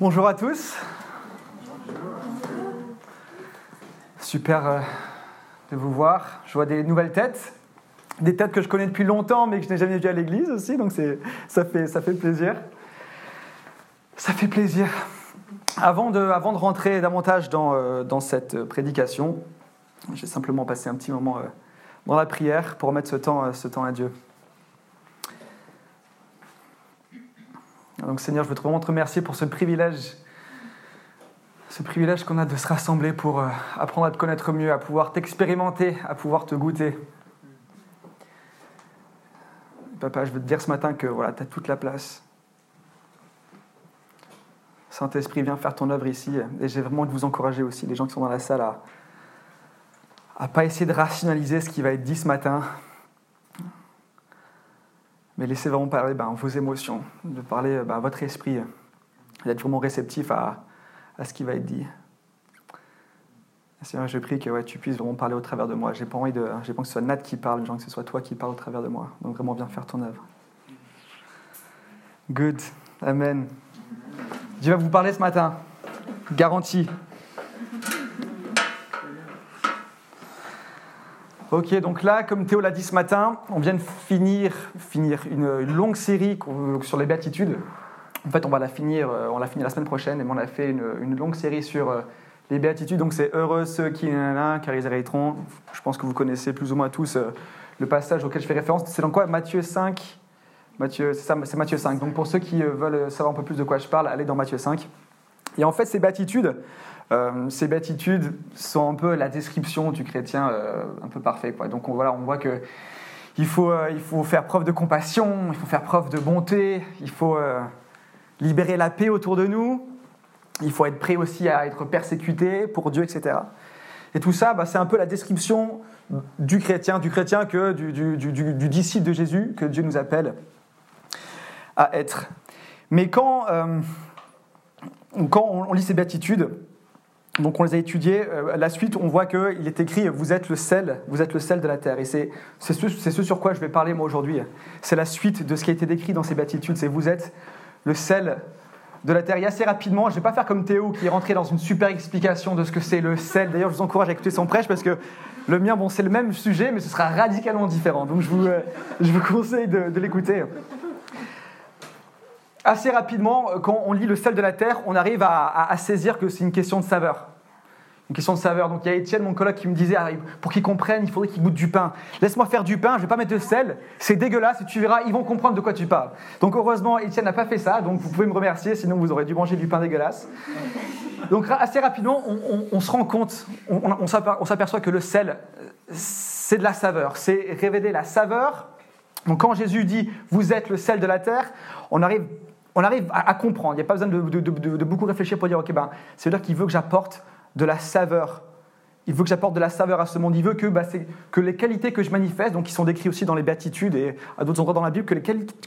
Bonjour à tous. Super euh, de vous voir. Je vois des nouvelles têtes, des têtes que je connais depuis longtemps mais que je n'ai jamais vues à l'église aussi, donc ça fait, ça fait plaisir. Ça fait plaisir. Avant de, avant de rentrer davantage dans, euh, dans cette prédication, je vais simplement passer un petit moment euh, dans la prière pour mettre ce temps, ce temps à Dieu. Donc Seigneur, je veux vraiment te remercier pour ce privilège, ce privilège qu'on a de se rassembler pour euh, apprendre à te connaître mieux, à pouvoir t'expérimenter, à pouvoir te goûter. Papa, je veux te dire ce matin que voilà, tu as toute la place. Saint-Esprit, viens faire ton œuvre ici. Et j'ai vraiment de vous encourager aussi, les gens qui sont dans la salle, à ne pas essayer de rationaliser ce qui va être dit ce matin, mais laissez vraiment parler ben, vos émotions, de parler ben, votre esprit, d'être vraiment réceptif à, à, ce qui va être dit. Seigneur, je prie que tu puisses vraiment parler au travers de moi. J'ai pas envie de, j'ai pas que ce soit Nat qui parle, j'ai que ce soit toi qui parle au travers de moi. Donc vraiment, viens faire ton œuvre. Good. Amen. Dieu va vous parler ce matin. Garantie. Ok, donc là, comme Théo l'a dit ce matin, on vient de finir, une, longue série sur les béatitudes. En fait, on va la finir, euh, on l'a fini la semaine prochaine, et on a fait une, longue série sur euh, les béatitudes. Donc c'est heureux ceux qui, car ils hériteront. Je pense que vous connaissez plus ou moins tous euh, le passage auquel je fais référence. C'est dans quoi? Matthieu 5. Matthieu, c'est c'est Matthieu 5. Donc pour ceux qui veulent savoir un peu plus de quoi je parle, allez dans Matthieu 5. Et en fait, ces béatitudes, euh, ces béatitudes sont un peu la description du chrétien euh, un peu parfait. Quoi. Donc on, voilà, on voit que il faut, euh, il faut faire preuve de compassion, il faut faire preuve de bonté, il faut libérer la paix autour de nous, il faut être prêt aussi à être persécuté pour Dieu, etc. Et tout ça, bah, c'est un peu la description du chrétien, du chrétien que du, du, du, du, disciple de Jésus que Dieu nous appelle à être. Mais quand, quand on lit ces béatitudes, donc on les a étudiés. Euh, la suite, on voit qu'il est écrit Vous êtes le sel, vous êtes le sel de la terre. Et c'est ce, ce, sur quoi je vais parler moi aujourd'hui. C'est la suite de ce qui a été décrit dans ces béatitudes. C'est Vous êtes le sel de la terre. Et assez rapidement, je ne vais pas faire comme Théo qui est rentré dans une super explication de ce que c'est le sel. D'ailleurs, je vous encourage à écouter son prêche parce que le mien, bon, c'est le même sujet, mais ce sera radicalement différent. Donc je vous, euh, je vous conseille de, de l'écouter assez rapidement, euh, quand on lit le sel de la terre, on arrive à, saisir que c'est une question de saveur. Une question de saveur. Donc il y a Étienne, mon collègue, qui me disait, ah, pour qu'ils comprennent, il faudrait qu'ils goûtent du pain. Laisse-moi faire du pain, je ne vais pas mettre de sel, c'est dégueulasse, et tu verras, ils vont comprendre de quoi tu parles. Donc heureusement, Étienne n'a pas fait ça, donc vous pouvez me remercier, sinon vous aurez dû manger du pain dégueulasse. Donc assez rapidement, on, se rend compte, on s'aperçoit que le sel, c'est de la saveur. C'est révéler la saveur. Donc quand Jésus dit, vous êtes le sel de la terre, on arrive on arrive à, comprendre. Il n'y a pas besoin de, beaucoup réfléchir pour dire, ok, ben, c'est-à-dire qu'il veut que j'apporte de la saveur. Il veut que j'apporte de la saveur à ce monde. Il veut que, bah, que les qualités que je manifeste, donc qui sont décrites aussi dans les béatitudes et à d'autres endroits dans la Bible, que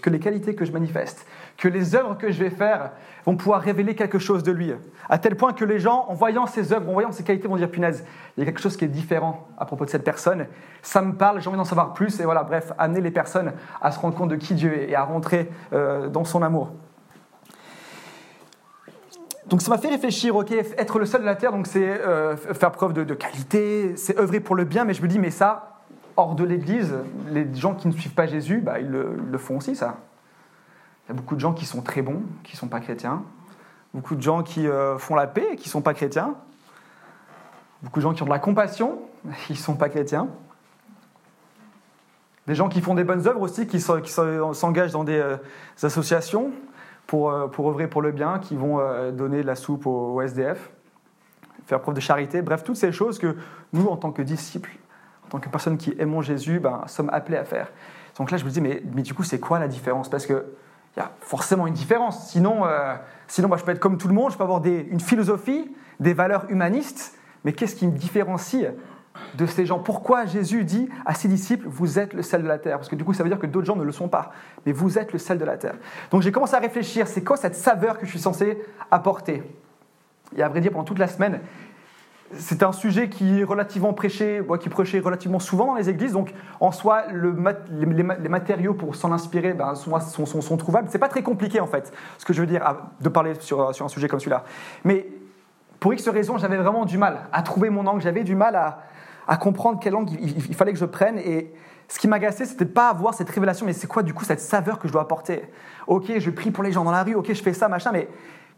les, qualités que je manifeste, que les œuvres que je vais faire vont pouvoir révéler quelque chose de lui. À tel point que les gens, en voyant ces œuvres, en voyant ces qualités, vont dire punaise, il y a quelque chose qui est différent à propos de cette personne. Ça me parle, j'ai envie d'en savoir plus. Et voilà, bref, amener les personnes à se rendre compte de qui Dieu est et à rentrer euh, dans son amour. Donc ça m'a fait réfléchir, ok, être le seul de la terre, donc c'est euh, faire preuve de, qualité, c'est œuvrer pour le bien, mais je me dis, mais ça, hors de l'Église, les gens qui ne suivent pas Jésus, bah, ils, le, font aussi, ça. Il y a beaucoup de gens qui sont très bons, qui ne sont pas chrétiens. Beaucoup de gens qui euh, font la paix, qui ne sont pas chrétiens. Beaucoup de gens qui ont de la compassion, qui ne sont pas chrétiens. Des gens qui font des bonnes œuvres aussi, qui s'engagent dans des euh, associations, pour, euh, pour œuvrer pour le bien, qui vont euh, donner de la soupe au, SDF, faire preuve de charité, bref, toutes ces choses que nous, en tant que disciples, en tant que personnes qui aimons Jésus, ben, sommes appelés à faire. Donc là, je me dis, mais, mais du coup, c'est quoi la différence? Parce qu'il y a forcément une différence. Sinon, euh, sinon moi, je peux être comme tout le monde, je peux avoir une philosophie, des valeurs humanistes, mais qu'est-ce qui me différencie? De ces gens. Pourquoi Jésus dit à ses disciples, vous êtes le sel de la terre? Parce que du coup, ça veut dire que d'autres gens ne le sont pas. Mais vous êtes le sel de la terre. Donc j'ai commencé à réfléchir, c'est quoi cette saveur que je suis censé apporter? Et à vrai dire, pendant toute la semaine, c'est un sujet qui est relativement prêché, qui prêché relativement souvent dans les églises. Donc, en soi, le les, matériaux pour s'en inspirer ben, sont, sont, sont, trouvables. C'est pas très compliqué, en fait, ce que je veux dire, de parler sur, sur un sujet comme celui-là. Mais pour X raisons, j'avais vraiment du mal à trouver mon angle. J'avais du mal à, à comprendre quel angle il, fallait que je prenne. Et ce qui m'agaçait, c'était pas avoir cette révélation. Mais c'est quoi, du coup, cette saveur que je dois apporter? Ok, je prie pour les gens dans la rue. Ok, je fais ça, machin. Mais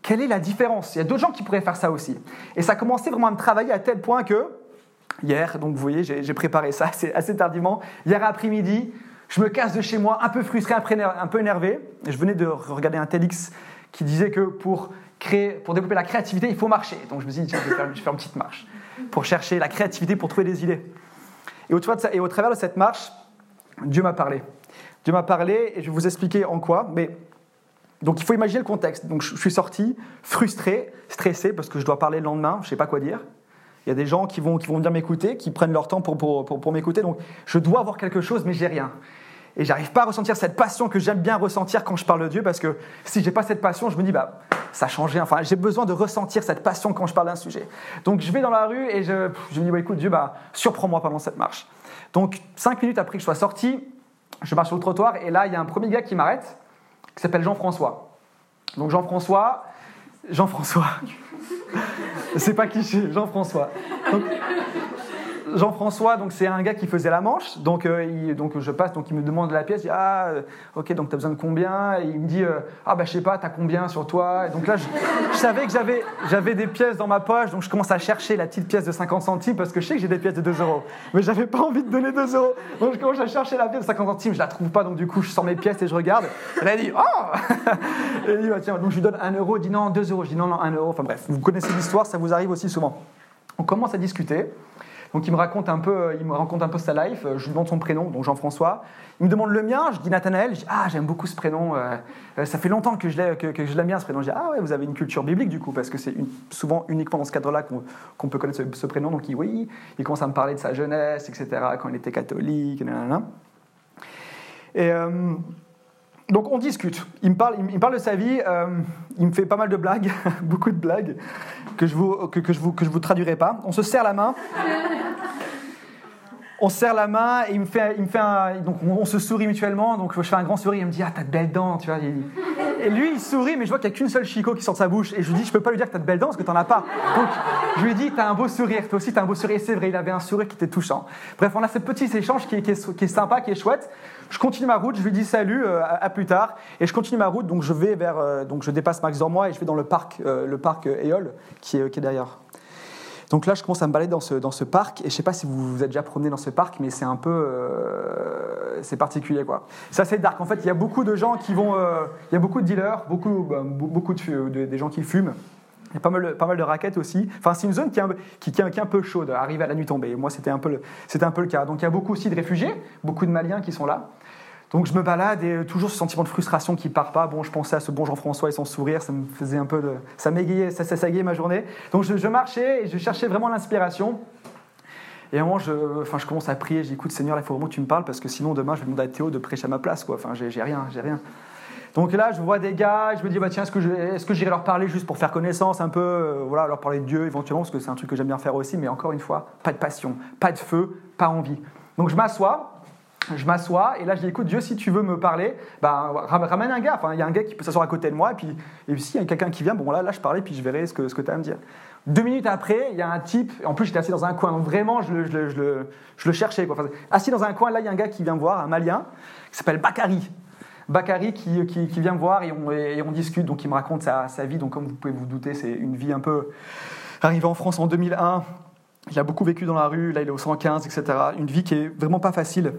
quelle est la différence? Il y a d'autres gens qui pourraient faire ça aussi. Et ça a commencé vraiment à me travailler à tel point que, hier, donc vous voyez, j'ai préparé ça assez, tardivement, hier après-midi, je me casse de chez moi un peu frustré, un peu énervé. Je venais de regarder un TEDx qui disait que pour, créer, pour développer la créativité, il faut marcher. Donc je me suis dit, tiens, je vais faire, une petite marche pour chercher la créativité, pour trouver des idées. Et au, travers de cette marche, Dieu m'a parlé. Dieu m'a parlé et je vais vous expliquer en quoi. Mais donc il faut imaginer le contexte. Donc je suis sorti frustré, stressé parce que je dois parler le lendemain, je ne sais pas quoi dire. Il y a des gens qui vont, qui vont venir m'écouter, qui prennent leur temps pour, pour, pour, m'écouter. Donc je dois avoir quelque chose, mais j'ai rien. Et j'arrive pas à ressentir cette passion que j'aime bien ressentir quand je parle de Dieu, parce que si j'ai pas cette passion, je me dis, bah, ça changé. Enfin, j'ai besoin de ressentir cette passion quand je parle d'un sujet. Donc je vais dans la rue et je, je me dis, bah, écoute, Dieu, bah, surprends-moi pendant cette marche. Donc cinq minutes après que je sois sorti, je marche sur le trottoir et là, il y a un premier gars qui m'arrête qui s'appelle Jean-François. Donc Jean-François, Jean-François, c'est pas cliché, Jean-François. Jean-François, donc c'est un gars qui faisait la manche, donc, euh, donc je passe, donc il me demande la pièce, je dis ah euh, ok donc t'as besoin de combien? Et il me dit euh, ah bah je sais pas t'as combien sur toi? Et donc là je, savais que j'avais des pièces dans ma poche. Donc je commence à chercher la petite pièce de 50 centimes parce que je sais que j'ai des pièces de 2 euros. Mais j'avais pas envie de donner 2 euros. Donc je commence à chercher la pièce de 50 centimes. Je la trouve pas. Donc du coup je sors mes pièces et je regarde. Là il dit oh! Et il dit bah, tiens donc je lui donne 1 euro. Il dit non 2 euros. Je dis non non 1 euro. Enfin bref. Vous connaissez l'histoire ça vous arrive aussi souvent. On commence à discuter donc il me raconte un peu, euh, il me raconte un peu sa life. Euh, je lui demande son prénom, donc Jean-François. Il me demande le mien. Je dis Nathanaël. Je dis ah j'aime beaucoup ce prénom. Euh, ça fait longtemps que je l'aime que, bien ce prénom. Je dis ah ouais vous avez une culture biblique du coup parce que c'est souvent uniquement dans ce cadre-là qu'on peut connaître ce, prénom. Donc il oui. Il commence à me parler de sa jeunesse, etc. Quand il était catholique. Et donc on discute. Il me parle, de sa vie. il me fait pas mal de blagues, beaucoup de blagues que je vous vous que je vous traduirai pas. On se serre la main on se serre la main et il me fait, il me fait donc on, se sourit mutuellement. Donc je fais un grand sourire. Il me dit ah t'as de belles dents, tu vois. Et lui il sourit, mais je vois qu'il n'y a qu'une seule chicot qui sort de sa bouche. Et je lui dis je peux pas lui dire que t'as de belles dents parce que t'en as pas. Donc je lui dis t'as un beau sourire, toi aussi t'as un beau sourire. C'est vrai, il avait un sourire qui était touchant. Bref, on a ce petit échange qui est, qui est, sympa, qui est chouette. Je continue ma route, je lui dis salut, euh, à, plus tard, et je continue ma route. Donc je vais vers, euh, donc je dépasse Max Dormois et je vais dans le parc, euh, le parc Éole qui est, qui est derrière. Donc là, je commence à me balader dans ce, dans ce parc, et je sais pas si vous vous êtes déjà promené dans ce parc, mais c'est un peu, euh, c'est particulier quoi. C'est assez dark. En fait, il y a beaucoup de gens qui vont, euh, il y a beaucoup de dealers, beaucoup, bah, beaucoup de, des gens qui fument. Il y a pas mal, pas mal de raquettes aussi. Enfin, c'est une zone qui est, un, qui, un peu chaude, arrivé à la nuit tombée. Moi, c'était un, peu un peu le cas. Donc, il y a beaucoup aussi de réfugiés, beaucoup de Maliens qui sont là. Donc je me balade et toujours ce sentiment de frustration qui part pas. Bon, je pensais à ce bon Jean-François et son sourire, ça me faisait un peu de, ça m'égayait, ça, ça, ma journée. Donc je, marchais et je cherchais vraiment l'inspiration. Et à un moment, je, je commence à prier, j'écoute Seigneur, il faut vraiment que tu me parles parce que sinon demain je vais demander à Théo de prêcher à ma place, quoi. Enfin, j'ai rien, j'ai rien. Donc là, je vois des gars, je me dis, bah, tiens, est-ce que, j'irai leur parler juste pour faire connaissance un peu, euh, voilà, leur parler de Dieu éventuellement, parce que c'est un truc que j'aime bien faire aussi, mais encore une fois, pas de passion, pas de feu, pas envie. Donc je m'assois, je m'assois et là je dis écoute Dieu si tu veux me parler bah, ramène un gars. Enfin il y a un gars qui peut s'asseoir à côté de moi et puis et s'il y a quelqu'un qui vient bon là là je parlais puis je verrai ce que, ce que tu as à me dire. Deux minutes après il y a un type en plus j'étais assis dans un coin. Vraiment je le, je je je le cherchais assis dans un coin là il y a un gars qui vient me voir un malien qui s'appelle Bakary Bakary qui, qui, qui, vient me voir et on, et on, discute. Donc il me raconte sa, sa vie. Donc comme vous pouvez vous douter c'est une vie un peu arrivé en France en 2001 il a beaucoup vécu dans la rue, là il est au 115, etc. Une vie qui est vraiment pas facile.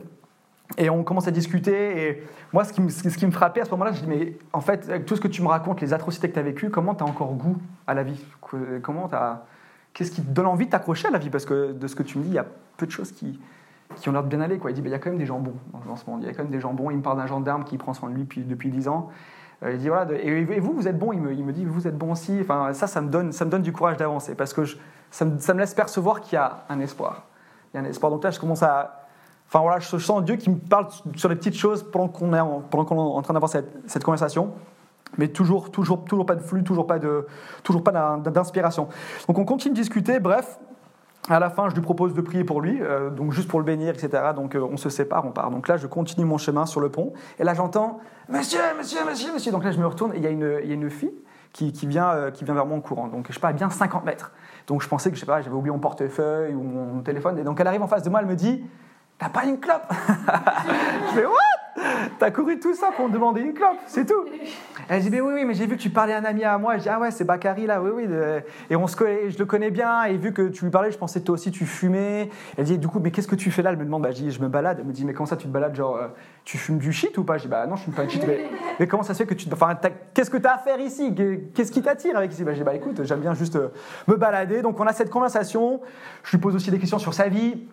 Et on commence à discuter. Et moi, ce qui me, frappait à ce moment-là, je dis Mais en fait, tout ce que tu me racontes, les atrocités que tu as vécues, comment tu as encore goût à la vie? Comment. Qu'est-ce qui te donne envie de t'accrocher à la vie? Parce que de ce que tu me dis, il y a peu de choses qui, qui ont l'air de bien aller. Quoi. Il dit bah, Il y a quand même des gens bons dans ce monde. Il y a quand même des gens bons. Il me parle d'un gendarme qui prend soin de lui depuis, depuis 10 ans. Euh, il dit voilà, et vous, vous êtes bon? Il me, il me dit vous êtes bon aussi. Enfin, ça, ça me donne, ça me donne du courage d'avancer parce que ça, me, ça, me, laisse percevoir qu'il y a un espoir. Il y a un espoir. Donc là, je commence à, Enfin voilà, je sens Dieu qui me parle sur les petites choses pendant qu'on est en, est en train d'avoir cette, cette, conversation. Mais toujours, toujours, toujours pas de flux, toujours pas d'inspiration. Donc on continue de discuter. Bref, À la fin, je lui propose de prier pour lui, euh, donc juste pour le bénir, etc. Donc euh, on se sépare, on part. Donc là, je continue mon chemin sur le pont. Et là, j'entends Monsieur, monsieur, monsieur, monsieur. Donc là, je me retourne et il y y a une fille qui, qui vient, euh, qui vient vers moi en courant. Donc je sais pas, bien 50 mètres. Donc je pensais que j'avais oublié mon portefeuille ou mon téléphone. Et donc elle arrive en face de moi, elle me dit T'as pas une clope Je fais What? T'as couru tout ça pour me demander une clope, c'est tout. Elle dit, mais oui, oui, mais j'ai vu que tu parlais à un ami à moi. Je dis, ah ouais, c'est Bakary là, oui, oui. Et on se connaît, je le connais bien. Et vu que tu lui parlais, je pensais que toi aussi tu fumais. Elle dit, du coup, mais qu'est-ce que tu fais là? Elle me demande, bah, je je me balade. Elle me dit, mais comment ça tu te balades Genre, euh, tu fumes du shit ou pas? Je dis, bah non, je fume pas de shit. Mais, comment ça se fait que tu. Enfin, qu'est-ce que tu as à faire ici? Qu'est-ce qui t'attire avec ici? Bah, Je dis, bah écoute, j'aime bien juste euh, me balader. Donc on a cette conversation. Je lui pose aussi des questions sur sa vie.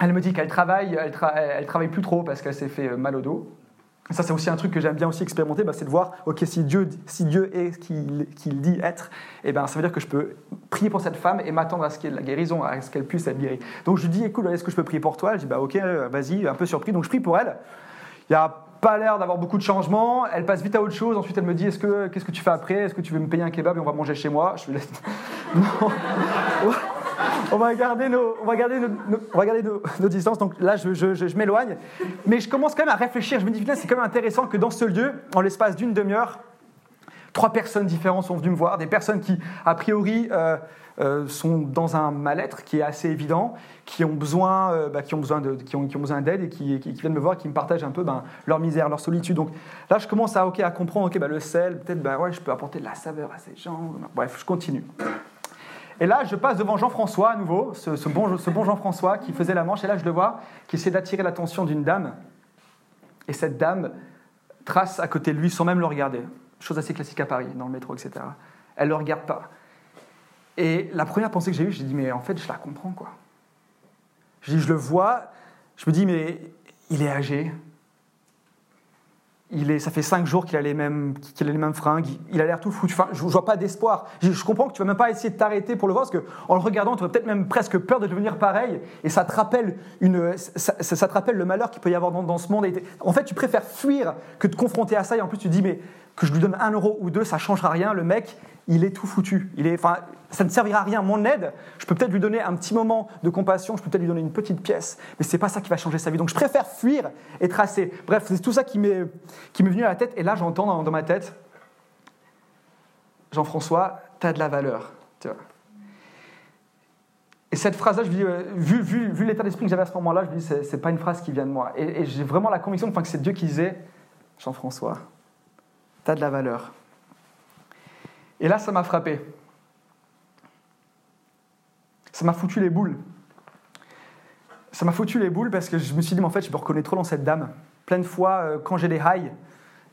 Elle me dit qu'elle travaille, elle, elle travaille plus trop parce qu'elle s'est fait euh, mal au dos. Ça, c'est aussi un truc que j'aime bien aussi expérimenter, bah, c'est de voir, ok, si Dieu, si Dieu est ce qu'il dit être, eh ben, ça veut dire que je peux prier pour cette femme et m'attendre à ce qu'elle la guérison, à ce qu'elle puisse être guérie. Donc je lui dis, écoute, est-ce que je peux prier pour toi? Elle dit, bah ok, vas-y, un peu surpris. Donc je prie pour elle. Il n'y a pas l'air d'avoir beaucoup de changements. Elle passe vite à autre chose. Ensuite, elle me dit, est-ce que, qu'est-ce que tu fais après? Est-ce que tu veux me payer un kebab et on va manger chez moi? Je lui laisse... non on va garder nos, on va garder nos, on va garder nos, distances. Donc là, je, m'éloigne. Mais je commence quand même à réfléchir. Je me dis, c'est quand même intéressant que dans ce lieu, en l'espace d'une demi-heure, trois personnes différentes sont venues me voir. Des personnes qui, a priori, euh, euh, sont dans un mal-être qui est assez évident, qui ont besoin, euh, bah, qui ont besoin de, qui ont, besoin d'aide et qui, qui, viennent me voir, qui me partagent un peu ben, leur misère, leur solitude. Donc là, je commence à, ok, à comprendre, ok, bah, le sel, peut-être, bah, ouais, je peux apporter de la saveur à ces gens. Bref, je continue. Et là, je passe devant Jean-François à nouveau, ce, bon, Jean-François qui faisait la manche, et là, je le vois, qui essaie d'attirer l'attention d'une dame. Et cette dame trace à côté de lui sans même le regarder. Chose assez classique à Paris, dans le métro, etc. Elle ne le regarde pas. Et la première pensée que j'ai eue, j'ai dit, mais en fait, je la comprends, quoi. Je dis, je le vois, je me dis, mais il est âgé, il est, ça fait cinq jours qu'il a les mêmes, a les mêmes fringues, il a l'air tout fou. Enfin, je, ne vois pas d'espoir. Je, comprends que tu vas même pas essayer de t'arrêter pour le voir, parce qu'en le regardant, tu as peut-être même presque peur de devenir pareil, et ça te rappelle, une, ça, te rappelle le malheur qu'il peut y avoir dans, ce monde. en fait, tu préfères fuir que de confronter à ça, et en plus tu te dis, mais que je lui donne un euro ou deux, ça changera rien. Le mec, il est tout foutu. Il est, ça ne servira à rien. Mon aide, je peux peut-être lui donner un petit moment de compassion, je peux peut-être lui donner une petite pièce, mais c'est pas ça qui va changer sa vie. Donc je préfère fuir et tracer. Bref, c'est tout ça qui m'est venu à la tête. Et là, j'entends dans, ma tête, Jean-François, tu as de la valeur. Et cette phrase-là, euh, vu, l'état d'esprit que j'avais à ce moment-là, je me dis, c'est pas une phrase qui vient de moi. Et, et j'ai vraiment la conviction enfin, que c'est Dieu qui disait, Jean-François, tu as de la valeur. Et là, ça m'a frappé. Ça m'a foutu les boules. Ça m'a foutu les boules parce que je me suis dit, mais en fait, je me reconnais trop dans cette dame. Plein de fois, euh, quand j'ai des highs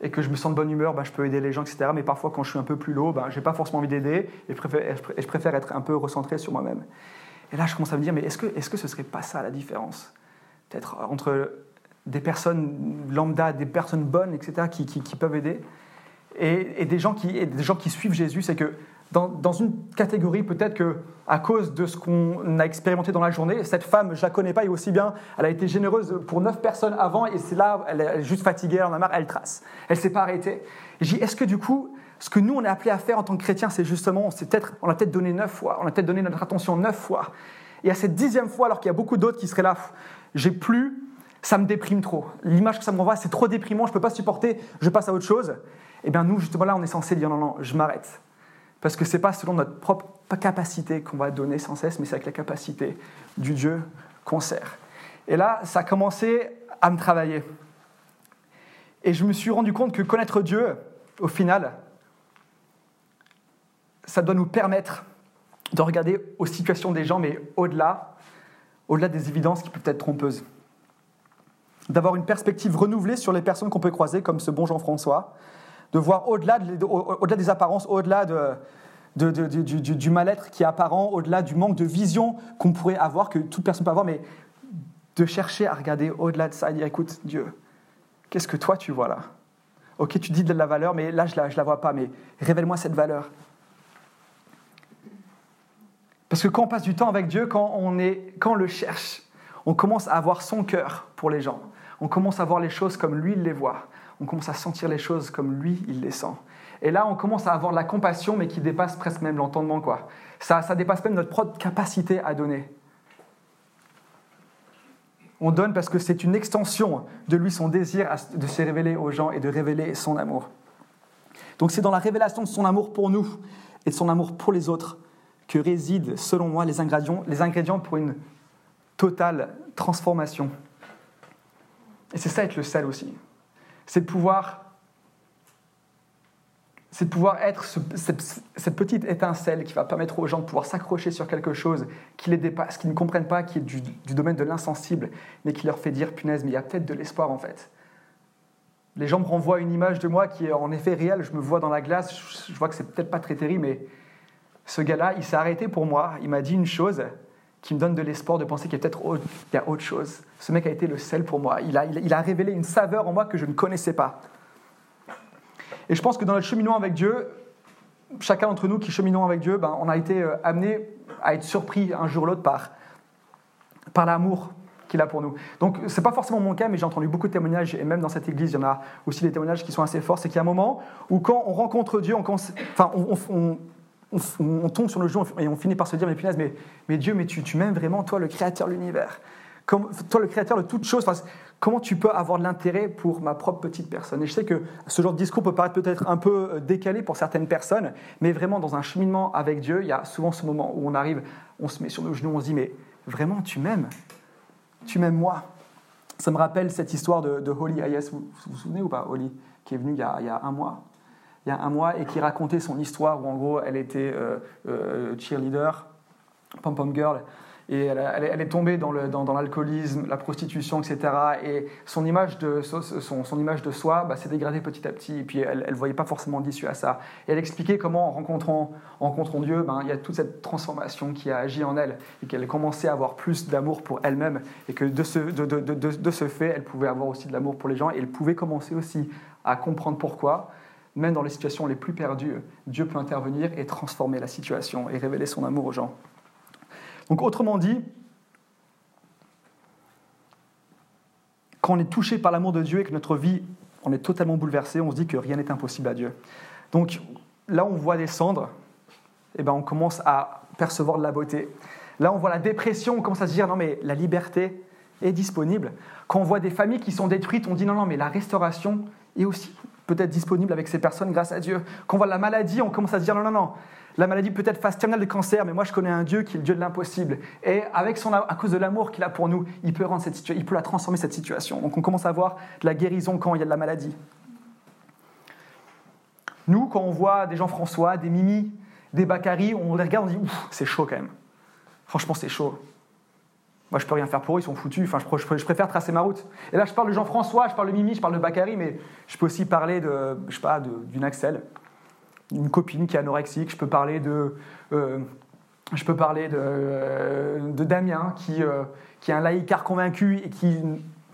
et que je me sens de bonne humeur, bah, je peux aider les gens, etc. Mais parfois, quand je suis un peu plus low, bah, je n'ai pas forcément envie d'aider et, je préfère être un peu recentré sur moi-même. Et là, je commence à me dire, mais est-ce que, est -ce que ce serait pas ça la différence? Peut-être entre des personnes lambda, des personnes bonnes, etc., qui peuvent aider, et, des gens qui, suivent Jésus, c'est que dans, une catégorie, peut-être que à cause de ce qu'on a expérimenté dans la journée, cette femme, je la connais pas, et aussi bien, elle a été généreuse pour neuf personnes avant, et c'est là, elle est juste fatiguée, elle en a marre, elle trace. Elle s'est pas arrêtée. Je dis, est-ce que du coup, ce que nous, on est appelé à faire en tant que chrétiens, c'est justement, on, peut-être, peut-être donné neuf fois, on a peut-être donné notre attention neuf fois. Et à cette dixième fois, alors qu'il y a beaucoup d'autres qui seraient là, j'ai plus, ça me déprime trop. L'image que ça me renvoie, c'est trop déprimant, je ne peux pas supporter, je passe à autre chose. Eh bien, nous, justement, là, on est censé dire non, non, je m'arrête. Parce que ce n'est pas selon notre propre capacité qu'on va donner sans cesse, mais c'est avec la capacité du Dieu qu'on sert. Et là, ça a commencé à me travailler. Et je me suis rendu compte que connaître Dieu, au final, ça doit nous permettre de regarder aux situations des gens, mais au-delà, au-delà des évidences qui peuvent être trompeuses. D'avoir une perspective renouvelée sur les personnes qu'on peut croiser, comme ce bon Jean-François, de voir au-delà des apparences, au-delà du, mal-être qui est apparent, au-delà du manque de vision qu'on pourrait avoir, que toute personne peut avoir, mais de chercher à regarder au-delà de ça et dire, écoute, Dieu, qu'est-ce que toi tu vois là? Ok, tu dis de la valeur, mais là, je ne la, la vois pas, mais révèle-moi cette valeur. Parce que quand on passe du temps avec Dieu, quand on, est, quand on le cherche, on commence à avoir son cœur pour les gens. On commence à voir les choses comme lui il les voit on commence à sentir les choses comme lui, il les sent. Et là, on commence à avoir de la compassion, mais qui dépasse presque même l'entendement. quoi. Ça, ça dépasse même notre propre capacité à donner. On donne parce que c'est une extension de lui, son désir de se révéler aux gens et de révéler son amour. Donc c'est dans la révélation de son amour pour nous et de son amour pour les autres que résident, selon moi, les ingrédients, les ingrédients pour une totale transformation. Et c'est ça être le sel aussi. C'est de pouvoir c'est de pouvoir être cette, petite étincelle qui va permettre aux gens de pouvoir s'accrocher sur quelque chose qui les dépasse, qui ne comprennent pas, qui est du, domaine de l'insensible, mais qui leur fait dire punaise, mais il y a peut-être de l'espoir en fait. Les gens me renvoient une image de moi qui est en effet réelle, je me vois dans la glace, je, vois que c'est peut-être pas très terrible, mais ce gars-là, il s'est arrêté pour moi, il m'a dit une chose qui me donne de l'espoir de penser qu'il y a peut-être autre, autre chose. Ce mec a été le sel pour moi, il a, il a révélé une saveur en moi que je ne connaissais pas. Et je pense que dans notre cheminement avec Dieu, chacun d'entre nous qui cheminons avec Dieu, ben, on a été euh, amené à être surpris un jour ou l'autre par, par l'amour qu'il a pour nous. Donc, ce n'est pas forcément mon cas, mais j'ai entendu beaucoup de témoignages, et même dans cette église, il y en a aussi des témoignages qui sont assez forts. C'est qu'il y a un moment où, quand on rencontre Dieu, enfin, on, tombe sur le genou et on finit par se dire Mais punaise, mais, Dieu, mais tu, tu m'aimes vraiment, toi, le créateur de l'univers. Toi, le créateur de toutes choses, comment tu peux avoir de l'intérêt pour ma propre petite personne? Et je sais que ce genre de discours peut paraître peut-être un peu euh, décalé pour certaines personnes, mais vraiment dans un cheminement avec Dieu, il y a souvent ce moment où on arrive, on se met sur nos genoux, on se dit, mais vraiment, tu m'aimes? Tu m'aimes moi? Ça me rappelle cette histoire de, Holly Hayes, vous, vous souvenez ou pas, Holly, qui est venue il y a, un mois? Il y a un mois et qui racontait son histoire où en gros elle était euh, euh, cheerleader, pom-pom girl, et elle, est tombée dans l'alcoolisme, la prostitution, etc. Et son image de, son, image de soi bah, s'est dégradée petit à petit, et puis elle ne voyait pas forcément d'issue à ça. Et elle expliquait comment, en rencontrant, rencontrant Dieu, ben, il y a toute cette transformation qui a agi en elle, et qu'elle commençait à avoir plus d'amour pour elle-même, et que de ce, de, de, de ce fait, elle pouvait avoir aussi de l'amour pour les gens, et elle pouvait commencer aussi à comprendre pourquoi même dans les situations les plus perdues, Dieu peut intervenir et transformer la situation et révéler son amour aux gens. Donc autrement dit, quand on est touché par l'amour de Dieu et que notre vie on est totalement bouleversé, on se dit que rien n'est impossible à Dieu. Donc là, on voit des cendres, et eh ben, on commence à percevoir de la beauté. Là, on voit la dépression, on commence à se dire non mais la liberté est disponible. Quand on voit des familles qui sont détruites, on dit non non mais la restauration est aussi peut-être disponible avec ces personnes grâce à Dieu. Quand on voit la maladie, on commence à se dire non non non, la maladie peut être phase terminale de cancer, mais moi je connais un Dieu qui est le Dieu de l'impossible. Et avec son, à cause de l'amour qu'il a pour nous, il peut, rendre cette il peut la transformer cette situation. Donc on commence à voir de la guérison quand il y a de la maladie. Nous, quand on voit des Jean-François, des Mimi, des Bakary, on les regarde, on dit c'est chaud quand même. Franchement, c'est chaud. Moi, je peux rien faire pour eux, ils sont foutus. Enfin, je, préfère tracer ma route. Et là, je parle de Jean-François, je parle de Mimi, je parle de Bakary, mais je peux aussi parler de, je sais pas, d'une Axel, une copine qui est anorexique, je peux parler de, euh, je peux parler de, euh, Damien qui, euh, qui est un laïcard convaincu et qui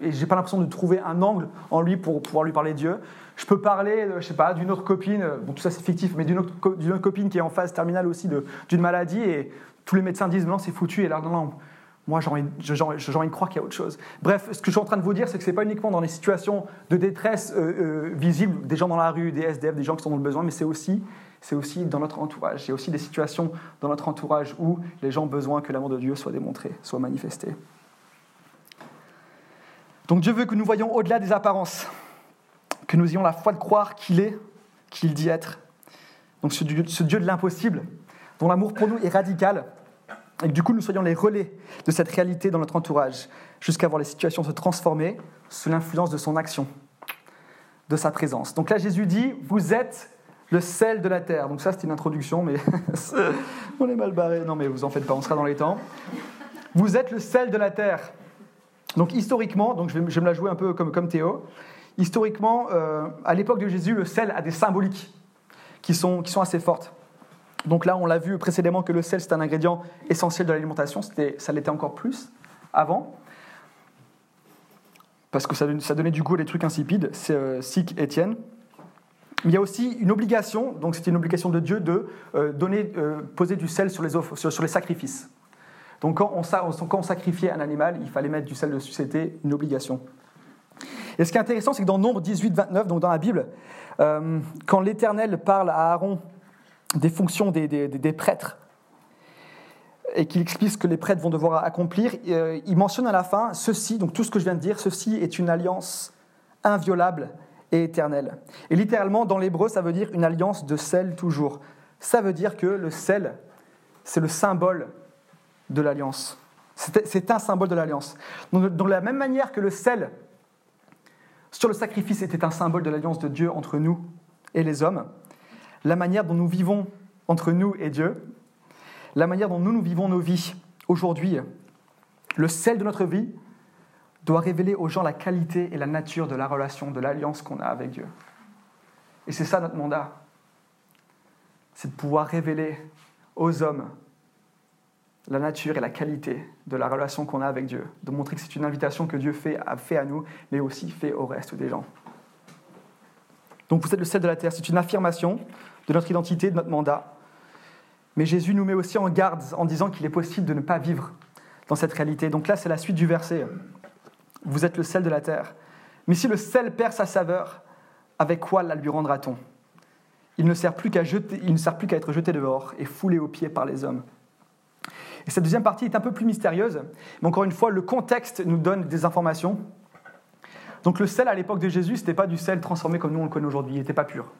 et j'ai pas l'impression de trouver un angle en lui pour pouvoir lui parler de Dieu. Je peux parler, je sais pas, d'une autre copine, bon tout ça c'est fictif, mais d'une autre, copine qui est en phase terminale aussi d'une maladie et tous les médecins disent non c'est foutu et là non non moi, j'ai envie, de croire qu'il y a autre chose. Bref, ce que je suis en train de vous dire, c'est que ce n'est pas uniquement dans les situations de détresse euh, euh, visibles, des gens dans la rue, des SDF, des gens qui sont dans le besoin, mais c'est aussi, aussi dans notre entourage. Il y a aussi des situations dans notre entourage où les gens ont besoin que l'amour de Dieu soit démontré, soit manifesté. Donc Dieu veut que nous voyions au-delà des apparences, que nous ayons la foi de croire qu'il est, qu'il dit être. Donc ce Dieu de l'impossible, dont l'amour pour nous est radical, et que du coup nous soyons les relais de cette réalité dans notre entourage, jusqu'à voir les situations se transformer sous l'influence de son action, de sa présence. Donc là Jésus dit, vous êtes le sel de la terre. Donc ça c'est une introduction, mais on est mal barré. Non mais vous en faites pas, on sera dans les temps. Vous êtes le sel de la terre. Donc historiquement, donc je vais, me la jouer un peu comme, comme Théo, historiquement, euh, à l'époque de Jésus, le sel a des symboliques qui sont, qui sont assez fortes. Donc là, on l'a vu précédemment que le sel, c'est un ingrédient essentiel de l'alimentation. Ça l'était encore plus avant. Parce que ça, donnait du goût à des trucs insipides. C'est euh, Sic Étienne. Il y a aussi une obligation, donc c'était une obligation de Dieu de euh, donner, euh, poser du sel sur les, sacrifices. Donc quand on, quand on, sacrifiait un animal, il fallait mettre du sel dessus, c'était une obligation. Et ce qui est intéressant, c'est que dans Nombre 18, 29, donc dans la Bible, quand l'Éternel parle à Aaron des fonctions des, prêtres. et qu'il explique ce que les prêtres vont devoir accomplir, euh, il mentionne à la fin ceci, donc tout ce que je viens de dire, ceci est une alliance inviolable et éternelle. Et littéralement, dans l'hébreu, ça veut dire une alliance de sel toujours. Ça veut dire que le sel, c'est le symbole de l'alliance. C'est un symbole de l'alliance. Donc, de la même manière que le sel sur le sacrifice était un symbole de l'alliance de Dieu entre nous et les hommes, la manière dont nous vivons entre nous et Dieu, la manière dont nous, nous vivons nos vies aujourd'hui, le sel de notre vie doit révéler aux gens la qualité et la nature de la relation, de l'alliance qu'on a avec Dieu. Et c'est ça notre mandat. C'est de pouvoir révéler aux hommes la nature et la qualité de la relation qu'on a avec Dieu, de montrer que c'est une invitation que Dieu fait, à nous, mais aussi fait au reste des gens. Donc vous êtes le sel de la terre, c'est une affirmation de notre identité, de notre mandat. Mais Jésus nous met aussi en garde en disant qu'il est possible de ne pas vivre dans cette réalité. Donc là, c'est la suite du verset. Vous êtes le sel de la terre. Mais si le sel perd sa saveur, avec quoi la lui rendra-t-on? Il ne sert plus qu'à être jeté dehors et foulé aux pieds par les hommes. Et cette deuxième partie est un peu plus mystérieuse, mais encore une fois, le contexte nous donne des informations. Donc le sel à l'époque de Jésus, ce n'était pas du sel transformé comme nous on le connaît aujourd'hui, il n'était pas pur.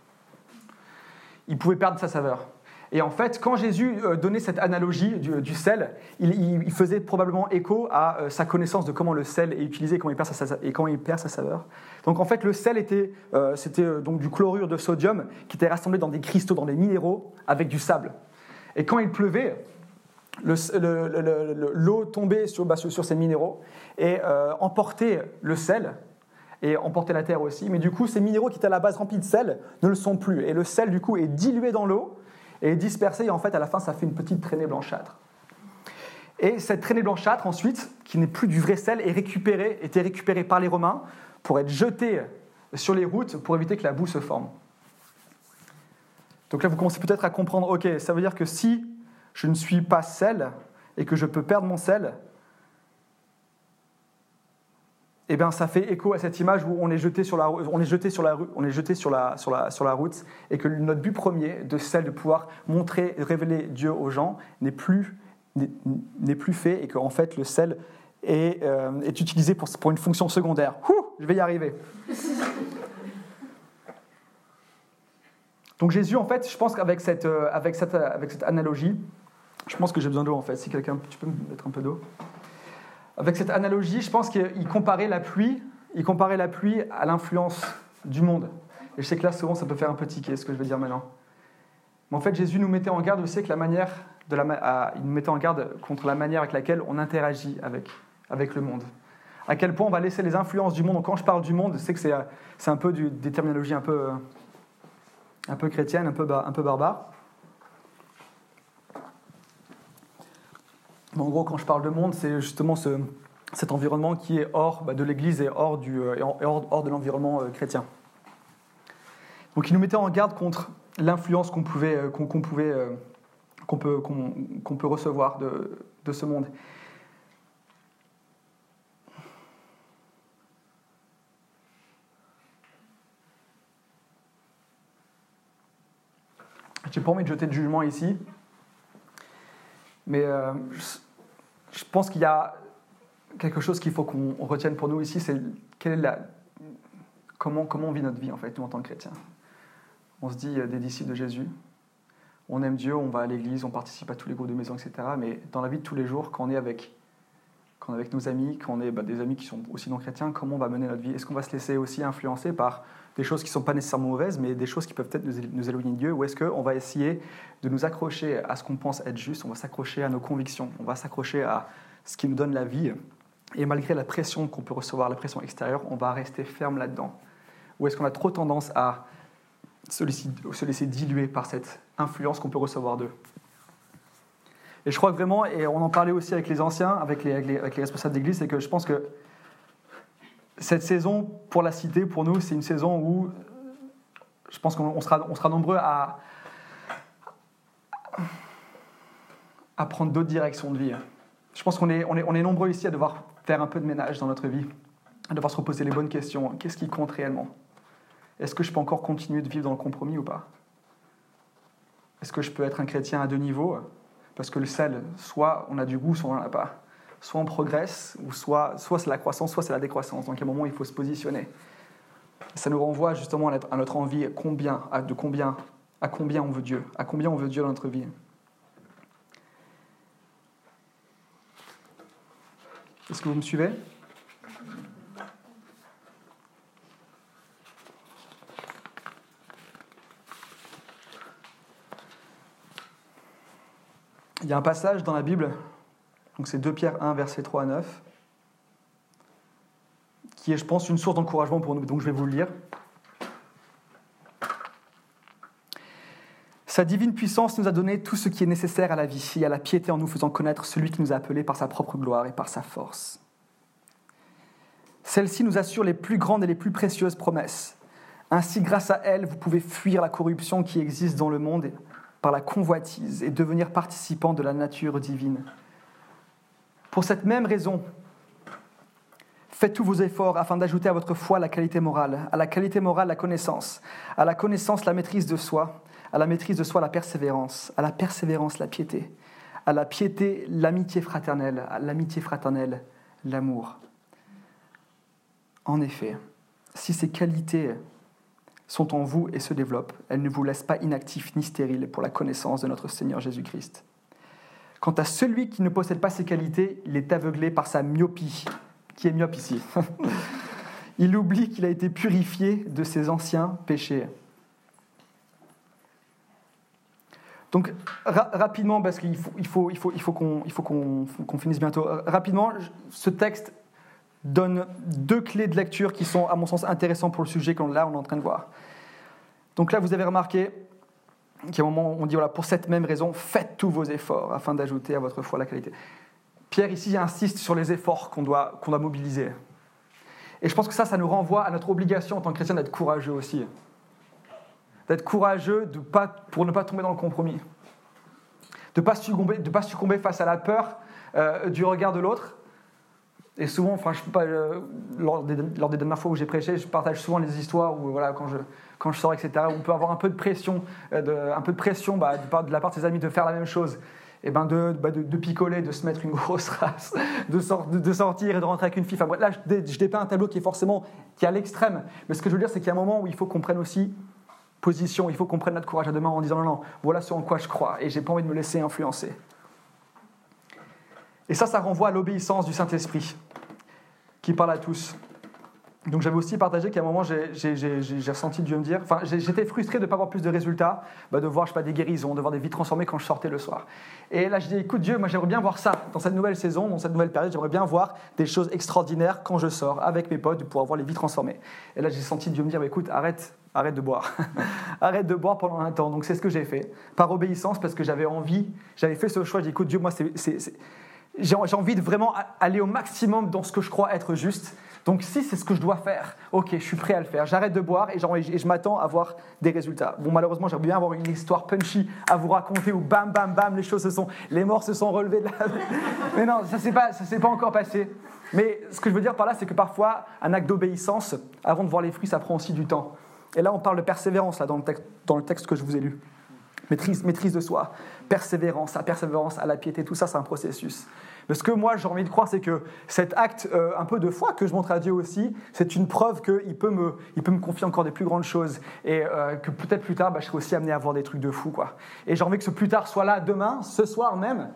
Il pouvait perdre sa saveur. Et en fait, quand Jésus euh, donnait cette analogie du, sel, il, faisait probablement écho à euh, sa connaissance de comment le sel est utilisé comment il perd sa, et il perd sa saveur. Donc en fait, le sel était, euh, c'était donc du chlorure de sodium qui était rassemblé dans des cristaux, dans des minéraux, avec du sable. Et quand il pleuvait, l'eau tombait bah, sur, ces minéraux et euh, emportait le sel et emportait la terre aussi. Mais du coup, ces minéraux qui étaient à la base remplis de sel ne le sont plus. Et le sel, du coup, est dilué dans l'eau et est dispersé. Et en fait, à la fin, ça fait une petite traînée blanchâtre. Et cette traînée blanchâtre, ensuite, qui n'est plus du vrai sel, est récupérée, était récupérée par les Romains pour être jetée sur les routes pour éviter que la boue se forme. Donc là, vous commencez peut-être à comprendre, ok, ça veut dire que si je ne suis pas sel et que je peux perdre mon sel, eh bien, ça fait écho à cette image où on est jeté sur la, on on est jeté sur la route, et que notre but premier de celle de pouvoir montrer, révéler Dieu aux gens, n'est plus, n'est plus fait, et qu'en fait le sel est, euh, est utilisé pour, pour, une fonction secondaire. Ouh, je vais y arriver. Donc Jésus, en fait, je pense qu'avec cette, euh, avec cette, avec cette analogie, je pense que j'ai besoin d'eau en fait. Si quelqu'un, tu peux me mettre un peu d'eau? Avec cette analogie, je pense qu'il comparait la pluie, il comparait la pluie à l'influence du monde. Et je sais que là, souvent, ça peut faire un peu tiquer ce que je vais dire maintenant. Mais en fait, Jésus nous mettait en garde aussi que la manière il nous mettait en garde contre la manière avec laquelle on interagit avec, avec le monde. À quel point on va laisser les influences du monde. Donc, quand je parle du monde, c'est que c'est, c'est un peu des terminologies un peu, un peu chrétiennes, un peu, un peu barbares. En gros, quand je parle de monde, c'est justement ce, cet environnement qui est hors bah, de l'Église et hors, du, euh, hors, hors de l'environnement euh, chrétien. Donc il nous mettait en garde contre l'influence qu'on pouvait, euh, qu'on, pouvait, qu'on peut, qu'on, peut recevoir de, de ce monde. Je n'ai pas envie de jeter de jugement ici, mais je pense qu'il y a quelque chose qu'il faut qu'on retienne pour nous ici, c'est comment, comment on vit notre vie, en fait, nous, en tant que chrétiens. On se dit euh, des disciples de Jésus, on aime Dieu, on va à l'église, on participe à tous les groupes de maison, etc. Mais dans la vie de tous les jours, quand on est avec, quand est avec nos amis, quand on est bah, des amis qui sont aussi non chrétiens, comment on va mener notre vie? Est-ce qu'on va se laisser aussi influencer par des choses qui ne sont pas nécessairement mauvaises, mais des choses qui peuvent peut-être nous éloigner de Dieu Ou est-ce qu'on va essayer de nous accrocher à ce qu'on pense être juste On va s'accrocher à nos convictions, on va s'accrocher à ce qui nous donne la vie. Et malgré la pression qu'on peut recevoir, la pression extérieure, on va rester ferme là-dedans. Ou est-ce qu'on a trop tendance à se laisser, se laisser diluer par cette influence qu'on peut recevoir d'eux? Et je crois que vraiment, et on en parlait aussi avec les anciens, avec les responsables d'église, c'est que je pense que cette saison pour la cité, pour nous, c'est une saison où je pense qu'on sera, nombreux à, prendre d'autres directions de vie. Je pense qu'on est, on est, on est nombreux ici à devoir faire un peu de ménage dans notre vie, à devoir se reposer les bonnes questions. Qu'est-ce qui compte réellement? Est-ce que je peux encore continuer de vivre dans le compromis ou pas? Est-ce que je peux être un chrétien à deux niveaux? Parce que le sel, soit on a du goût, soit on n'en a pas. Soit on progresse, ou soit, soit c'est la croissance, soit c'est la décroissance. Donc à un moment, il faut se positionner. Ça nous renvoie justement à notre envie combien, à, de combien, à combien on veut Dieu, à combien on veut Dieu dans notre vie. Est-ce que vous me suivez? Il y a un passage dans la Bible, donc c'est 2 Pierre 1, verset 3 à 9, qui est, je pense, une source d'encouragement pour nous. Donc je vais vous le lire. Sa divine puissance nous a donné tout ce qui est nécessaire à la vie et à la piété en nous faisant connaître celui qui nous a appelés par sa propre gloire et par sa force. Celle-ci nous assure les plus grandes et les plus précieuses promesses. Ainsi, grâce à elle, vous pouvez fuir la corruption qui existe dans le monde par la convoitise et devenir participant de la nature divine. Pour cette même raison, faites tous vos efforts afin d'ajouter à votre foi la qualité morale, à la qualité morale la connaissance, à la connaissance la maîtrise de soi, à la maîtrise de soi la persévérance, à la persévérance la piété, à la piété l'amitié fraternelle, à l'amitié fraternelle l'amour. En effet, si ces qualités sont en vous et se développent. Elles ne vous laissent pas inactifs ni stériles pour la connaissance de notre Seigneur Jésus-Christ. Quant à celui qui ne possède pas ces qualités, il est aveuglé par sa myopie. Qui est myope ici Il oublie qu'il a été purifié de ses anciens péchés. Donc rapidement, parce qu'il faut, qu'on finisse bientôt, rapidement, ce texte donne deux clés de lecture qui sont, à mon sens, intéressantes pour le sujet qu'on là on est en train de voir. Donc là, vous avez remarqué qu'à un moment, on dit voilà, pour cette même raison, faites tous vos efforts afin d'ajouter à votre foi la qualité. Pierre ici insiste sur les efforts qu'on doit, qu'on doit mobiliser. Et je pense que ça, ça nous renvoie à notre obligation en tant que chrétien d'être courageux aussi. D'être courageux de pas, pour ne pas tomber dans le compromis. De ne pas, succomber, de pas succomber face à la peur euh, du regard de l'autre, et souvent, enfin, euh, lors, des, lors, des, dernières fois où j'ai prêché, je partage souvent les histoires où, voilà, quand je, quand je sors, etc., on peut avoir un peu de pression, euh, de, un peu de pression bah, de, la part de ses amis de faire la même chose. Et ben de, bah, de, picoler, de se mettre une grosse race, de, de, sortir et de rentrer avec une fille. Enfin, là, je, je dépeins un tableau qui est forcément qui est à l'extrême. Mais ce que je veux dire, c'est qu'il y a un moment où il faut qu'on prenne aussi position, il faut qu'on prenne notre courage à deux mains en disant non, non, voilà ce en quoi je crois et j'ai pas envie de me laisser influencer. Et ça, ça renvoie à l'obéissance du Saint-Esprit, qui parle à tous. Donc j'avais aussi partagé qu'à un moment, j'ai ressenti Dieu me dire, enfin j'étais frustré de ne pas avoir plus de résultats, bah, de voir je sais pas, des guérisons, de voir des vies transformées quand je sortais le soir. Et là je dis, écoute Dieu, moi j'aimerais bien voir ça dans cette nouvelle saison, dans cette nouvelle période, j'aimerais bien voir des choses extraordinaires quand je sors avec mes potes, de pouvoir voir les vies transformées. Et là j'ai senti Dieu me dire, bah, écoute, arrête, arrête de boire. arrête de boire pendant un temps. Donc c'est ce que j'ai fait, par obéissance, parce que j'avais envie, j'avais fait ce choix, j'ai dit, écoute Dieu, moi j'ai envie de vraiment aller au maximum dans ce que je crois être juste. Donc si c'est ce que je dois faire, ok, je suis prêt à le faire. J'arrête de boire et, je m'attends à voir des résultats. Bon, malheureusement, j'aimerais bien avoir une histoire punchy à vous raconter où bam, bam, bam, les choses se sont, les morts se sont relevés de la... Mais non, ça ne pas, s'est pas encore passé. Mais ce que je veux dire par là, c'est que parfois, un acte d'obéissance, avant de voir les fruits, ça prend aussi du temps. Et là, on parle de persévérance là, dans, le texte, dans le texte que je vous ai lu. Maîtrise, maîtrise de soi, persévérance, à persévérance, à la piété, tout ça, c'est un processus. Mais ce que moi j'ai envie de croire, c'est que cet acte euh, un peu de foi que je montre à Dieu aussi, c'est une preuve qu'il peut, me, peut me confier encore des plus grandes choses et euh, que peut-être plus tard, bah, je serai aussi amené à voir des trucs de fou. Quoi. Et j'ai envie que ce plus tard soit là demain, ce soir même.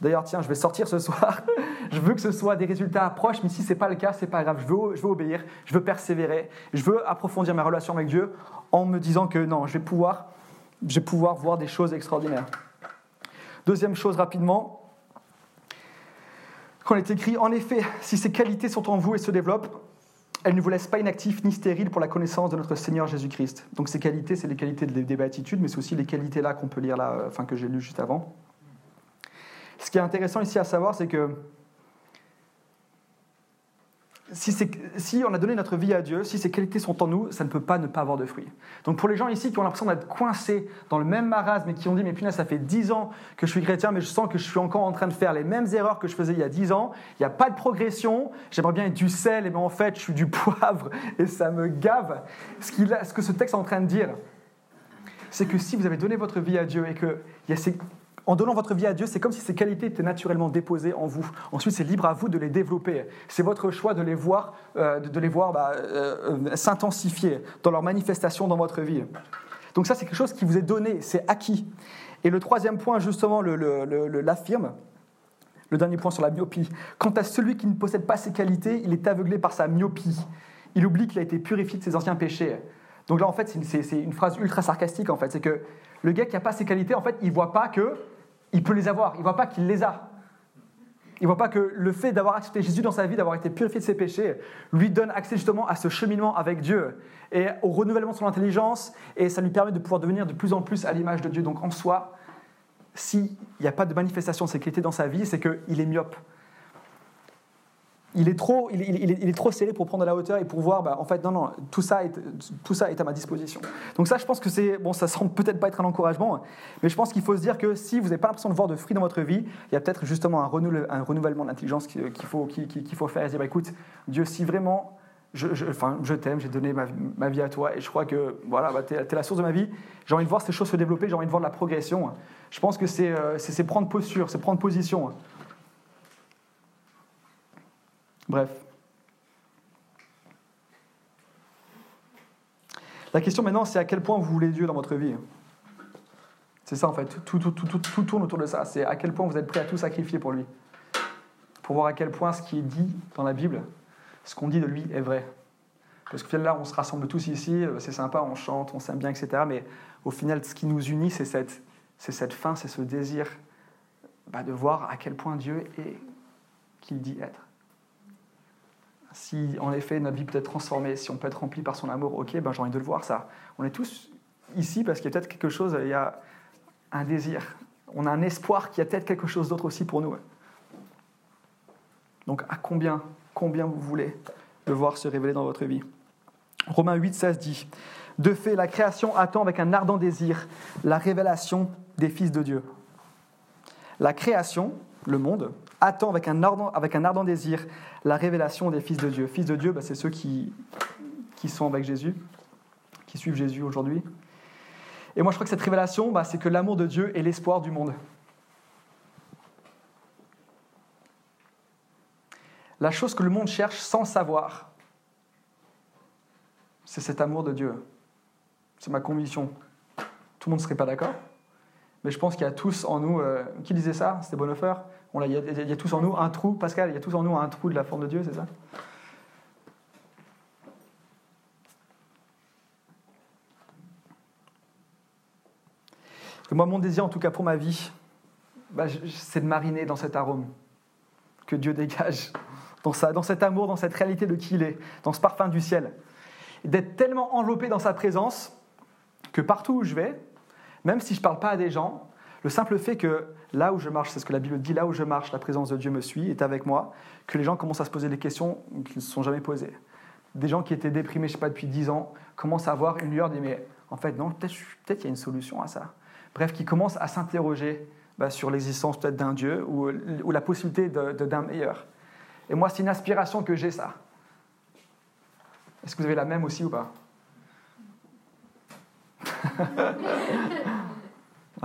D'ailleurs, tiens, je vais sortir ce soir. je veux que ce soit des résultats proches, mais si ce n'est pas le cas, c'est pas grave. Je veux, je veux obéir, je veux persévérer, je veux approfondir ma relation avec Dieu en me disant que non, je vais pouvoir, je vais pouvoir voir des choses extraordinaires. Deuxième chose rapidement, quand il est écrit En effet, si ces qualités sont en vous et se développent, elles ne vous laissent pas inactifs ni stériles pour la connaissance de notre Seigneur Jésus-Christ. Donc ces qualités, c'est les qualités des béatitudes, mais c'est aussi les qualités là qu'on peut lire là, euh, enfin que j'ai lu juste avant. Ce qui est intéressant ici à savoir, c'est que si, on a donné notre vie à Dieu, si ces qualités sont en nous, ça ne peut pas ne pas avoir de fruits. Donc pour les gens ici qui ont l'impression d'être coincés dans le même marasme et qui ont dit mais punaise ça fait dix ans que je suis chrétien mais je sens que je suis encore en train de faire les mêmes erreurs que je faisais il y a dix ans, il n'y a pas de progression, j'aimerais bien être du sel et bien en fait je suis du poivre et ça me gave. Ce, ce que ce texte est en train de dire, c'est que si vous avez donné votre vie à Dieu et que il y a ces en donnant votre vie à Dieu, c'est comme si ces qualités étaient naturellement déposées en vous. Ensuite, c'est libre à vous de les développer. C'est votre choix de les voir, euh, de les voir bah, euh, s'intensifier dans leur manifestation dans votre vie. Donc ça, c'est quelque chose qui vous est donné, c'est acquis. Et le troisième point, justement, l'affirme. Le, dernier point sur la myopie. Quant à celui qui ne possède pas ces qualités, il est aveuglé par sa myopie. Il oublie qu'il a été purifié de ses anciens péchés. Donc là, en fait, c'est une, phrase ultra sarcastique, en fait. C'est que le gars qui n'a pas ces qualités, en fait, il voit pas qu'il peut les avoir. Il ne voit pas qu'il les a. Il ne voit pas que le fait d'avoir accepté Jésus dans sa vie, d'avoir été purifié de ses péchés, lui donne accès justement à ce cheminement avec Dieu et au renouvellement de son intelligence, et ça lui permet de pouvoir devenir de plus en plus à l'image de Dieu. Donc en soi, s'il n'y a pas de manifestation de ces qualités dans sa vie, c'est qu'il est myope il est, trop, il, est, trop scellé pour prendre de la hauteur et pour voir, bah, en fait, non, non, tout ça, est, tout ça est à ma disposition. Donc ça, je pense que c'est, bon, ça semble peut-être pas être un encouragement, mais je pense qu'il faut se dire que si vous n'avez pas l'impression de voir de fruits dans votre vie, il y a peut-être justement un, renouvellement, de l'intelligence qu'il faut, qu'il faut faire et dire, bah, écoute, Dieu, si vraiment je, je, enfin, je t'aime, j'ai donné ma, vie à toi et je crois que voilà, bah, tu es, la source de ma vie. J'ai envie de voir ces choses se développer, j'ai envie de voir de la progression. Je pense que c'est euh, prendre posture, c'est prendre position. Bref. La question maintenant, c'est à quel point vous voulez Dieu dans votre vie? C'est ça en fait, tout, tourne autour de ça. C'est à quel point vous êtes prêt à tout sacrifier pour lui? Pour voir à quel point ce qui est dit dans la Bible, ce qu'on dit de lui est vrai. Parce que là, on se rassemble tous ici, euh, c'est sympa, on chante, on s'aime bien, etc. Mais au final, ce qui nous unit, c'est cette, faim, c'est ce désir bah, de voir à quel point Dieu est qui dit être si en effet notre vie peut être transformée, si on peut être rempli par son amour, ok, ben, j'ai envie de le voir ça. On est tous ici parce qu'il y a peut-être quelque chose, il y a un désir, on a un espoir qu'il y a peut-être quelque chose d'autre aussi pour nous. Donc à combien, combien vous voulez le voir se révéler dans votre vie? Romains 8, 16 dit De fait, la création attend avec un ardent désir la révélation des fils de Dieu. La création, le monde, attend avec un ardent, désir la révélation des fils de Dieu. Fils de Dieu, bah, c'est ceux qui, qui sont avec Jésus, qui suivent Jésus aujourd'hui. Et moi, je crois que cette révélation, bah, c'est que l'amour de Dieu est l'espoir du monde. La chose que le monde cherche sans savoir, c'est cet amour de Dieu. C'est ma conviction. Tout le monde ne serait pas d'accord, mais je pense qu'il y a tous en nous. Euh, qui disait ça? C'était Bonhoeffer il, y a, tous en nous un trou, Pascal, il y a tous en nous un trou de la forme de Dieu, c'est ça? Moi, mon désir, en tout cas pour ma vie, bah, c'est de mariner dans cet arôme que Dieu dégage, dans, dans cet amour, dans cette réalité de qui il est, dans ce parfum du ciel. D'être tellement enveloppé dans sa présence que partout où je vais, même si je ne parle pas à des gens, le simple fait que là où je marche, c'est ce que la Bible dit, là où je marche, la présence de Dieu me suit, est avec moi, que les gens commencent à se poser des questions qui ne se sont jamais posées. Des gens qui étaient déprimés, je sais pas, depuis 10 ans, commencent à avoir une lueur, disent, mais en fait, non, peut-être qu'il y a une solution à ça. Bref, qui commencent à s'interroger bah, sur l'existence peut-être d'un Dieu ou, la possibilité d'un meilleur. Et moi, c'est une aspiration que j'ai ça. Est-ce que vous avez la même aussi ou pas?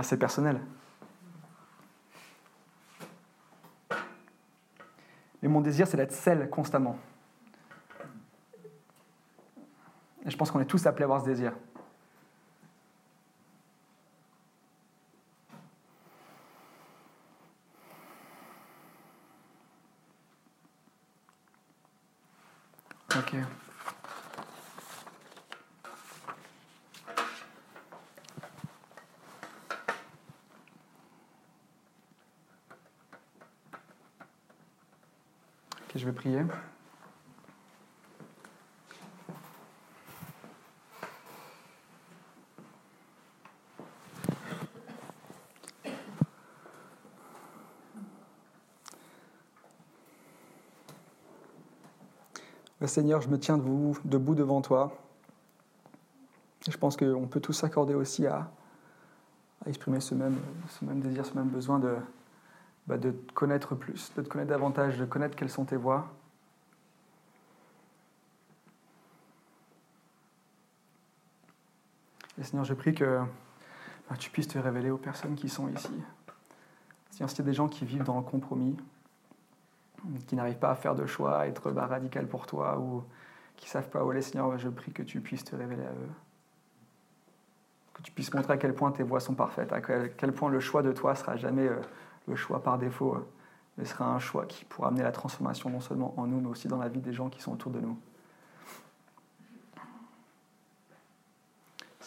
C'est personnel. Mais mon désir, c'est d'être celle constamment. Et je pense qu'on est tous appelés à avoir ce désir. Ok. Seigneur, je me tiens debout, devant toi. je pense qu'on peut tous s'accorder aussi à, exprimer ce même, ce même désir, ce même besoin de, bah, de te connaître plus, de te connaître davantage, de connaître quelles sont tes voies. Seigneur, je prie que bah, tu puisses te révéler aux personnes qui sont ici. Seigneur, s'il y a des gens qui vivent dans le compromis, qui n'arrivent pas à faire de choix, à être bah, radical pour toi, ou qui ne savent pas où aller, Seigneur, je prie que tu puisses te révéler à eux. Que tu puisses montrer à quel point tes voies sont parfaites, à quel point le choix de toi sera jamais euh, le choix par défaut, euh, mais sera un choix qui pourra amener la transformation non seulement en nous, mais aussi dans la vie des gens qui sont autour de nous.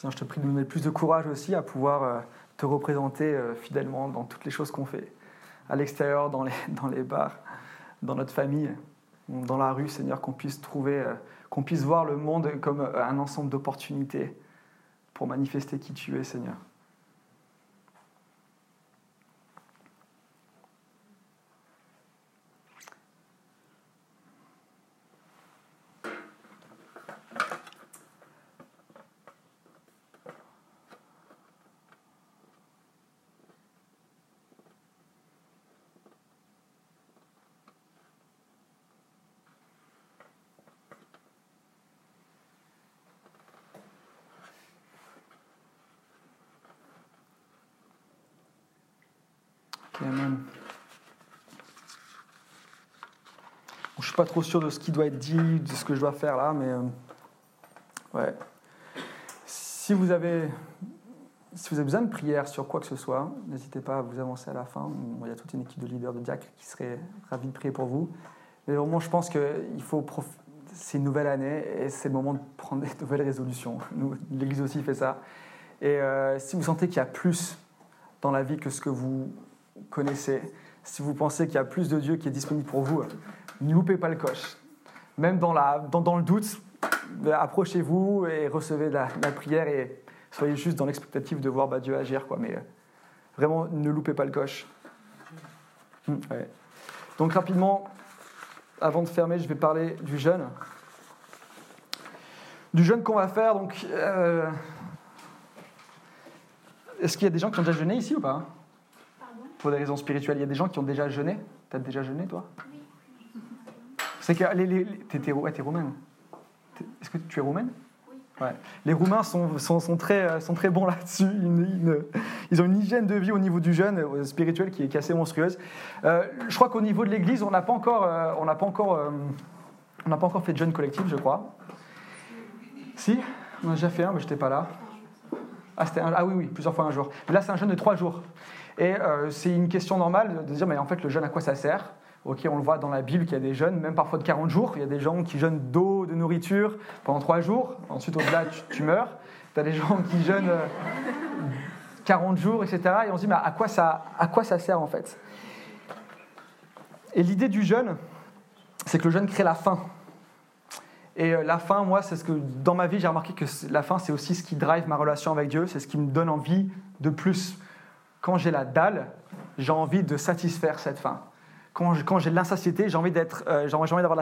Seigneur, je te prie de nous donner plus de courage aussi à pouvoir euh, te représenter fidèlement dans toutes les choses qu'on fait, à l'extérieur, dans les, dans les bars, dans notre famille, dans la rue, Seigneur, qu'on puisse trouver, qu'on puisse voir le monde comme un ensemble d'opportunités pour manifester qui tu es, Seigneur. Je ne suis pas trop sûr de ce qui doit être dit, de ce que je dois faire là, mais euh, ouais. Si vous avez si vous avez besoin de prière sur quoi que ce soit, n'hésitez pas à vous avancer à la fin. Il y a toute une équipe de leaders, de diacres qui serait ravis de prier pour vous. Mais vraiment, je pense qu'il faut. C'est une nouvelle année et c'est le moment de prendre des nouvelles résolutions. L'Église aussi fait ça. Et euh, si vous sentez qu'il y a plus dans la vie que ce que vous connaissez, si vous pensez qu'il y a plus de Dieu qui est disponible pour vous, ne loupez pas le coche. Même dans, la, dans, dans le doute, approchez-vous et recevez la, la, prière et soyez juste dans l'expectative de voir bah, Dieu agir. Quoi. Mais euh, vraiment, ne loupez pas le coche. Hum, Donc rapidement, avant de fermer, je vais parler du jeûne. Du jeûne qu'on va faire. Donc, euh, Est-ce qu'il y a des gens qui ont déjà jeûné ici ou pas? Pour des raisons spirituelles. Il y a des gens qui ont déjà jeûné? Tu as déjà jeûné, toi? Oui. C'est que les, les, t'es, ouais, roumaine. Est-ce que tu es roumaine? Oui. Ouais. Les Roumains sont, sont, sont, très, sont très bons là-dessus. Ils, ont une hygiène de vie au niveau du jeûne euh, spirituel qui est assez monstrueuse. Euh, je crois qu'au niveau de l'Église, on n'a pas encore, euh, on n'a pas encore, on n'a pas encore fait de jeûne collectif, je crois. Si, on a déjà fait un, mais je n'étais pas là. Ah, un, ah oui, oui, plusieurs fois un jour. Mais là, c'est un jeûne de trois jours. Et euh, c'est une question normale de dire, mais en fait, le jeûne, à quoi ça sert? Ok, on le voit dans la Bible qu'il y a des jeûnes, même parfois de 40 jours. Il y a des gens qui jeûnent d'eau, de nourriture pendant 3 jours. Ensuite, au-delà, tu, meurs. Tu as des gens qui jeûnent 40 euh, jours, etc. Et on se dit, mais à quoi ça, à quoi ça sert en fait? Et l'idée du jeûne, c'est que le jeûne crée la faim. Et euh, la faim, moi, c'est ce que dans ma vie, j'ai remarqué que la faim, c'est aussi ce qui drive ma relation avec Dieu, c'est ce qui me donne envie de plus quand j'ai la dalle, j'ai envie de satisfaire cette faim. Quand, j'ai de l'insatiété, j'ai envie d'être, euh, j'ai envie d'avoir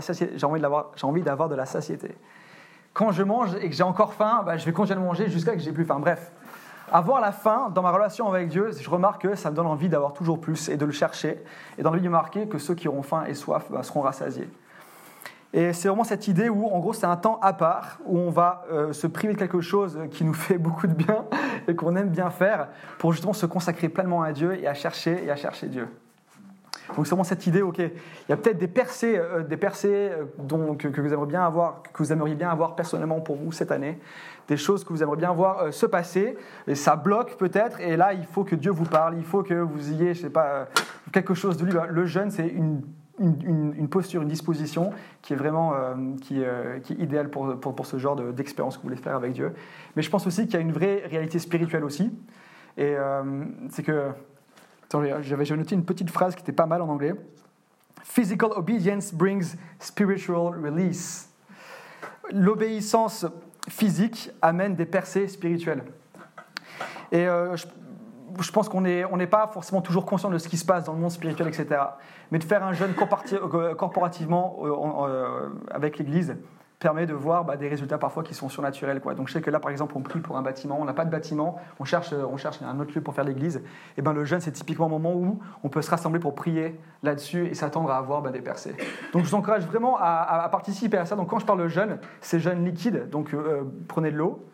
d'avoir de la satiété. Quand je mange et que j'ai encore faim, bah, je vais continuer de manger jusqu'à ce que j'ai plus faim. Bref, avoir la faim dans ma relation avec Dieu, je remarque que ça me donne envie d'avoir toujours plus et de le chercher. Et dans le de marqué que ceux qui auront faim et soif bah, seront rassasiés. Et c'est vraiment cette idée où, en gros, c'est un temps à part, où on va euh, se priver de quelque chose qui nous fait beaucoup de bien qu'on aime bien faire, pour justement se consacrer pleinement à Dieu et à chercher et à chercher Dieu. Donc c'est vraiment cette idée, ok, il y a peut-être des percées, euh, des percées euh, dont, que, vous aimeriez bien avoir, que vous aimeriez bien avoir personnellement pour vous cette année, des choses que vous aimeriez bien voir se passer, et ça bloque peut-être, et là il faut que Dieu vous parle, il faut que vous ayez, je sais pas, quelque chose de lui. Le jeûne, c'est une une, posture, une disposition qui est vraiment euh, qui, euh, qui, idéale pour, pour, pour ce genre d'expérience que vous voulez faire avec Dieu. Mais je pense aussi qu'il y a une vraie réalité spirituelle aussi. Et euh, c'est que. J'avais noté une petite phrase qui était pas mal en anglais. Physical obedience brings spiritual release. L'obéissance physique amène des percées spirituelles. Et je, je pense qu'on n'est pas forcément toujours conscient de ce qui se passe dans le monde spirituel, etc. Mais de faire un jeûne euh, corporativement euh, euh, avec l'Église permet de voir bah, des résultats parfois qui sont surnaturels. Quoi. Donc je sais que là, par exemple, on prie pour un bâtiment, on n'a pas de bâtiment, on cherche, un autre lieu pour faire l'Église. Et ben le jeûne, c'est typiquement un moment où on peut se rassembler pour prier là-dessus et s'attendre à avoir bah, des percées. Donc je vous encourage vraiment à, participer à ça. Donc quand je parle de jeûne, c'est jeûne liquide, donc prenez de l'eau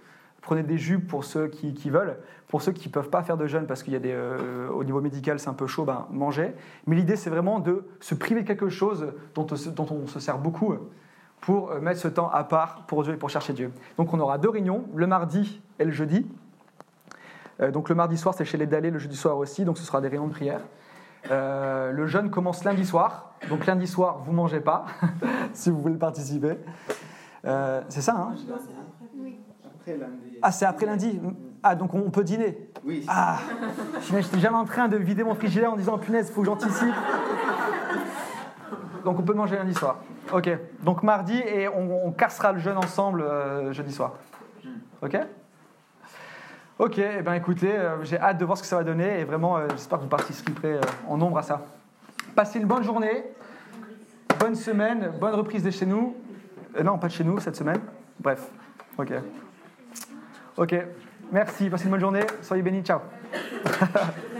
prenez des jus pour ceux qui, veulent. Pour ceux qui ne peuvent pas faire de jeûne parce qu'il y a des, euh, au niveau médical c'est un peu chaud, ben, mangez. Mais l'idée c'est vraiment de se priver de quelque chose dont, on se- sert beaucoup pour euh, mettre ce temps à part pour Dieu et pour chercher Dieu. Donc on aura deux réunions, le mardi et le jeudi. Euh, donc le mardi soir c'est chez les Dalés, le jeudi soir aussi, donc ce sera des réunions de prière. Le jeûne commence lundi soir, donc lundi soir vous mangez pas si vous voulez participer. C'est ça, hein? Après lundi. Ah, c'est après lundi Ah, donc on peut dîner Oui. Ah Je j'étais jamais en train de vider mon frigidaire en disant punaise, faut que j'anticipe. Donc on peut manger lundi soir. Ok. Donc mardi et on, on cassera le jeûne ensemble euh, jeudi soir. Ok Ok, eh ben écoutez, euh, j'ai hâte de voir ce que ça va donner et vraiment euh, j'espère que vous participerez en nombre à ça. Passez une bonne journée, bonne semaine, bonne reprise de chez nous. Non, pas de chez nous cette semaine. Bref, ok. Ok, merci, passez une bonne journée, soyez bénis, ciao.